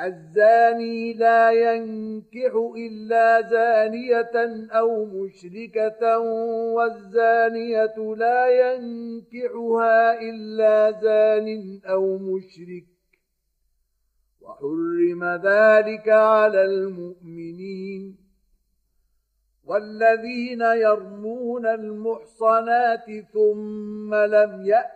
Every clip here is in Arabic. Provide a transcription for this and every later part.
الزاني لا ينكح إلا زانية أو مشركة والزانية لا ينكحها إلا زان أو مشرك. وحرم ذلك على المؤمنين. والذين يرمون المحصنات ثم لم يأتوا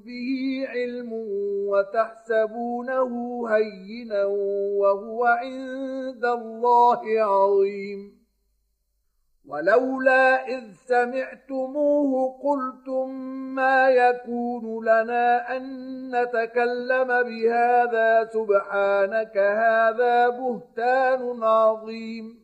به علم وتحسبونه هينا وهو عند الله عظيم. ولولا إذ سمعتموه قلتم ما يكون لنا أن نتكلم بهذا سبحانك هذا بهتان عظيم.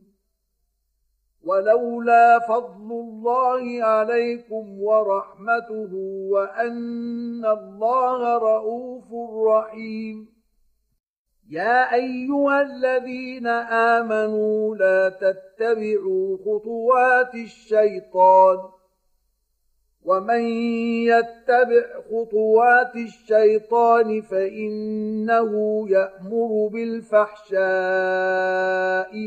ولولا فضل الله عليكم ورحمته وأن الله رؤوف رحيم. يا أيها الذين آمنوا لا تتبعوا خطوات الشيطان ومن يتبع خطوات الشيطان فإنه يأمر بالفحشاء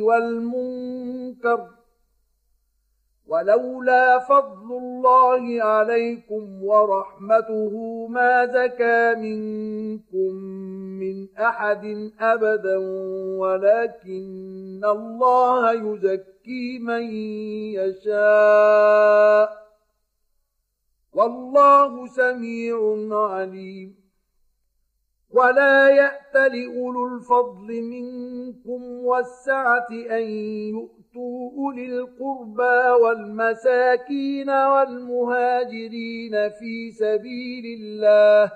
والمنكر ولولا فضل الله عليكم ورحمته ما زكى منكم من أحد أبدا ولكن الله يزكي من يشاء. والله سميع عليم. ولا يأت لأولو الفضل منكم والسعة أن يؤتوا يؤتوا أولي القربى والمساكين والمهاجرين في سبيل الله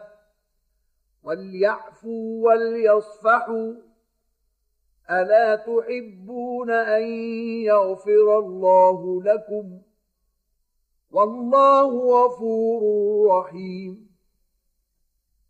وليعفوا وليصفحوا ألا تحبون أن يغفر الله لكم والله غفور رحيم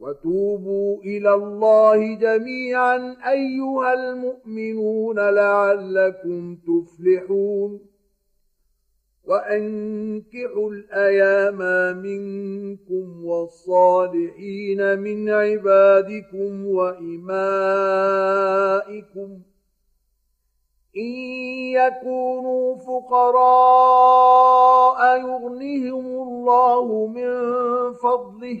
وتوبوا إلى الله جميعا أيها المؤمنون لعلكم تفلحون. وأنكحوا الأيام منكم والصالحين من عبادكم وإمائكم. إن يكونوا فقراء يغنهم الله من فضله.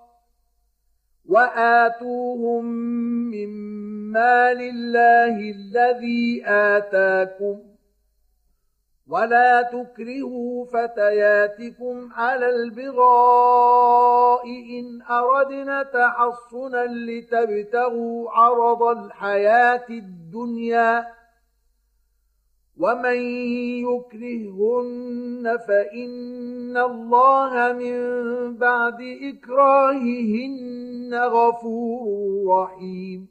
وآتوهم من مال الله الذي آتاكم ولا تكرهوا فتياتكم على البغاء إن أردنا تحصنا لتبتغوا عرض الحياة الدنيا ومن يكرهن فان الله من بعد اكراههن غفور رحيم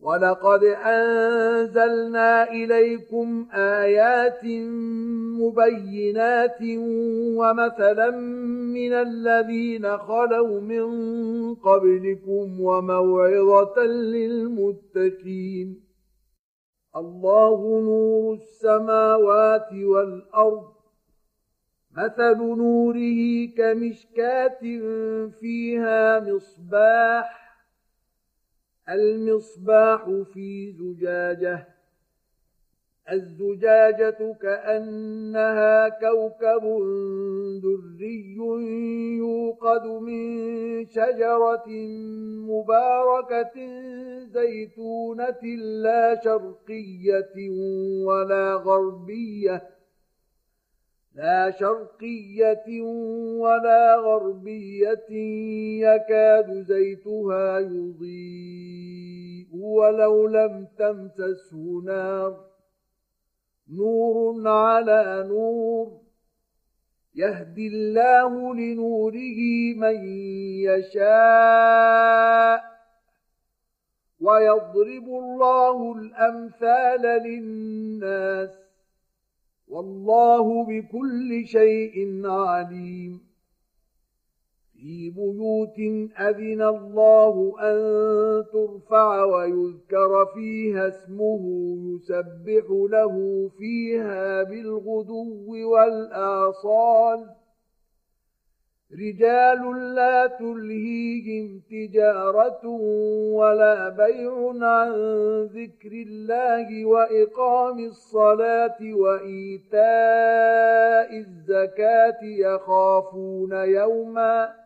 ولقد انزلنا اليكم ايات مبينات ومثلا من الذين خلوا من قبلكم وموعظه للمتقين الله نور السماوات والأرض مثل نوره كمشكاة فيها مصباح المصباح في زجاجة. الزجاجة كأنها كوكب دري يوقد من شجرة مباركة زيتونة لا شرقية ولا غربية لا شرقية ولا غربية يكاد زيتها يضيء ولو لم تمسسه نار. نور على نور. يهدي الله لنوره من يشاء. ويضرب الله الأمثال للناس. والله بكل شيء عليم. في بيوت أذن الله أن ترفع ويذكر فيها اسمه يسبح له فيها بالغدو والآصال. رجال لا تلهيهم تجارة ولا بيع عن ذكر الله وإقام الصلاة وإيتاء الزكاة يخافون يوماً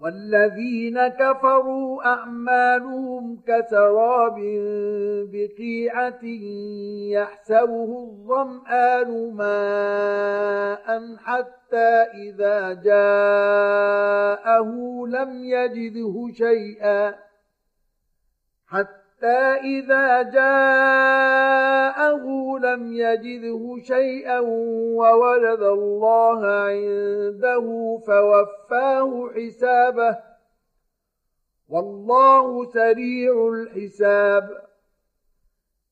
والذين كفروا أعمالهم كسراب بقيعة يحسبه الظمآن ماء حتى إذا جاءه لم يجده شيئا حتى حتى إذا جاءه لم يجده شيئا وولد الله عنده فوفاه حسابه والله سريع الحساب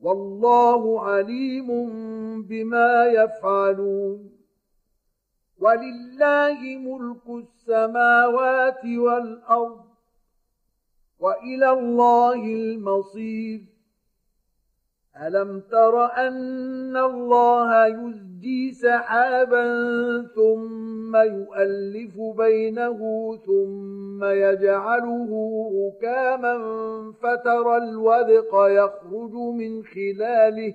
والله عليم بما يفعلون. ولله ملك السماوات والأرض وإلى الله المصير. ألم تر أن الله يزجي سحابا ثم يؤلف بينه ثم يجعله ركاما فترى الودق يخرج من خلاله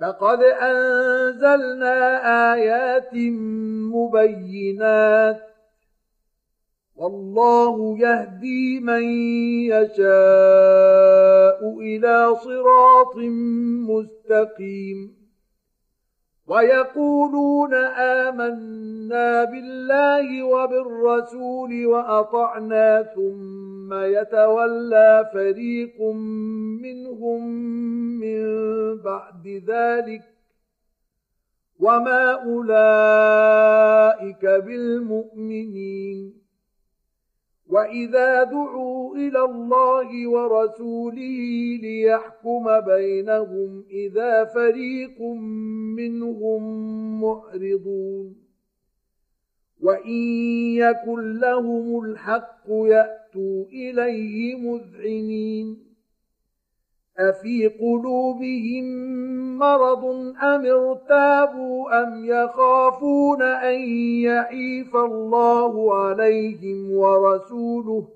لقد أنزلنا آيات مبينات. والله يهدي من يشاء إلى صراط مستقيم. ويقولون آمنا بالله وبالرسول وأطعنا ثم يتولى فريق منهم من بعد ذلك وما أولئك بالمؤمنين وإذا دعوا إلى الله ورسوله ليحكم بينهم إذا فريق منهم معرضون وإن يكن لهم الحق ياتوا إليه مذعنين. أفي قلوبهم مرض أم ارتابوا أم يخافون أن يحيف الله عليهم ورسوله؟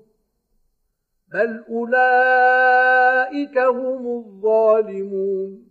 بل أولئك هم الظالمون.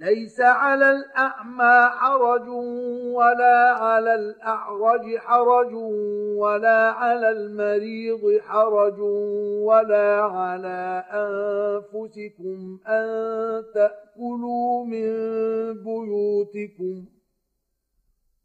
ليس على الأعمى حرج ولا على الأعرج حرج ولا على المريض حرج ولا على أنفسكم أن تأكلوا من بيوتكم ۖ